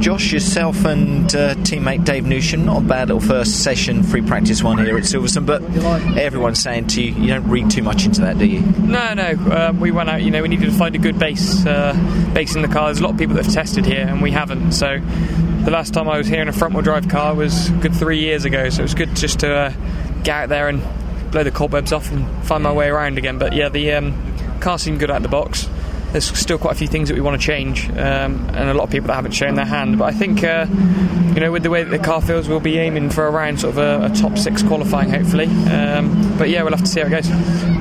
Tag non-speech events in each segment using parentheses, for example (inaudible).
Josh, yourself and uh, teammate Dave Newsham, not a bad little first session free practice one here at Silverstone, but everyone's saying to you, you don't read too much into that, do you? No, no. Um, we went out. You know, we needed to find a good base, uh, base in the car. There's a lot of people that have tested here, and we haven't. So, the last time I was here in a front-wheel drive car was good three years ago. So it was good just to uh, get out there and blow the cobwebs off and find my way around again. But yeah, the um, car seemed good out of the box there's still quite a few things that we want to change, um, and a lot of people that haven't shown their hand. But I think, uh, you know, with the way that the car feels, we'll be aiming for around sort of a, a top six qualifying, hopefully. Um, but yeah, we'll have to see how it goes.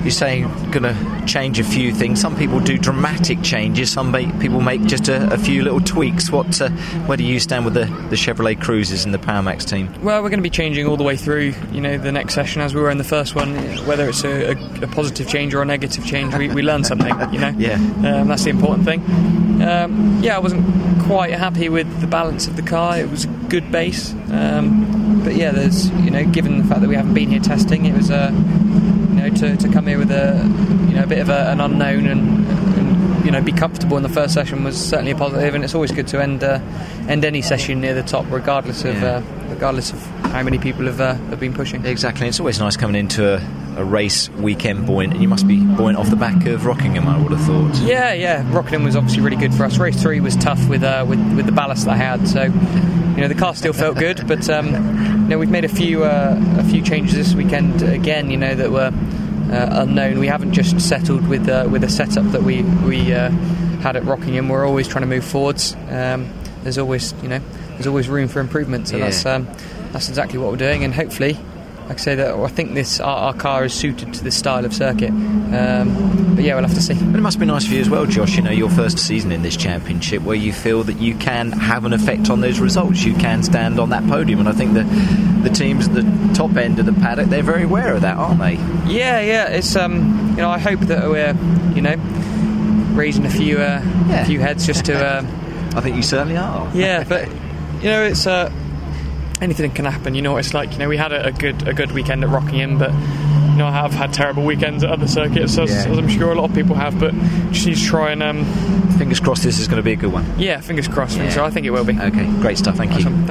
You're saying going to change a few things. Some people do dramatic changes. Some people make just a, a few little tweaks. What, uh, where do you stand with the, the Chevrolet Cruzes and the Power Maxed team? Well, we're going to be changing all the way through. You know, the next session as we were in the first one, whether it's a, a, a positive change or a negative change, we, we learn something. You know, (laughs) yeah. Um, that's the important thing. Um, yeah, I wasn't quite happy with the balance of the car. It was a good base, um, but yeah, there's you know, given the fact that we haven't been here testing, it was a uh, know to, to come here with a you know a bit of a, an unknown and, and, you know be comfortable in the first session was certainly a positive, and it's always good to end uh, end any session near the top, regardless of yeah. uh, regardless of how many people have uh, have been pushing. Exactly, it's always nice coming into a a race weekend buoyant, and you must be buoyant off the back of Rockingham, I would have thought. Yeah, yeah, Rockingham was obviously really good for us. Race three was tough with uh, with, with the ballast that I had, so you know the car still felt good, but um, know we've made a few uh, a few changes this weekend again. You know that were uh, unknown. We haven't just settled with uh, with a setup that we we uh, had at Rockingham. We're always trying to move forwards. Um, there's always you know there's always room for improvement. So yeah. that's um, that's exactly what we're doing, and hopefully like I say that I think this our, our, car is suited to this style of circuit. Um, but yeah, we'll have to see. But it must be nice for you as well, Josh. You know, your first season in this championship, where you feel that you can have an effect on those results. You can stand on that podium, and I think that the teams at the top end of the paddock they're very aware of that, aren't they? Yeah, yeah. It's um, you know, I hope that we're you know raising a few uh, yeah. a few heads just to. (laughs) Uh, I think you certainly are. Yeah, but you know, it's. Uh, anything can happen. You know what it's like. You know, we had a, a good a good weekend at Rockingham, but you know, I have had terrible weekends at other circuits, as, yeah. as I'm sure a lot of people have. But just need to try and. Um, fingers crossed, this is going to be a good one. Yeah, fingers crossed. Yeah. So I think it will be. Okay, great stuff. Thank you. Thank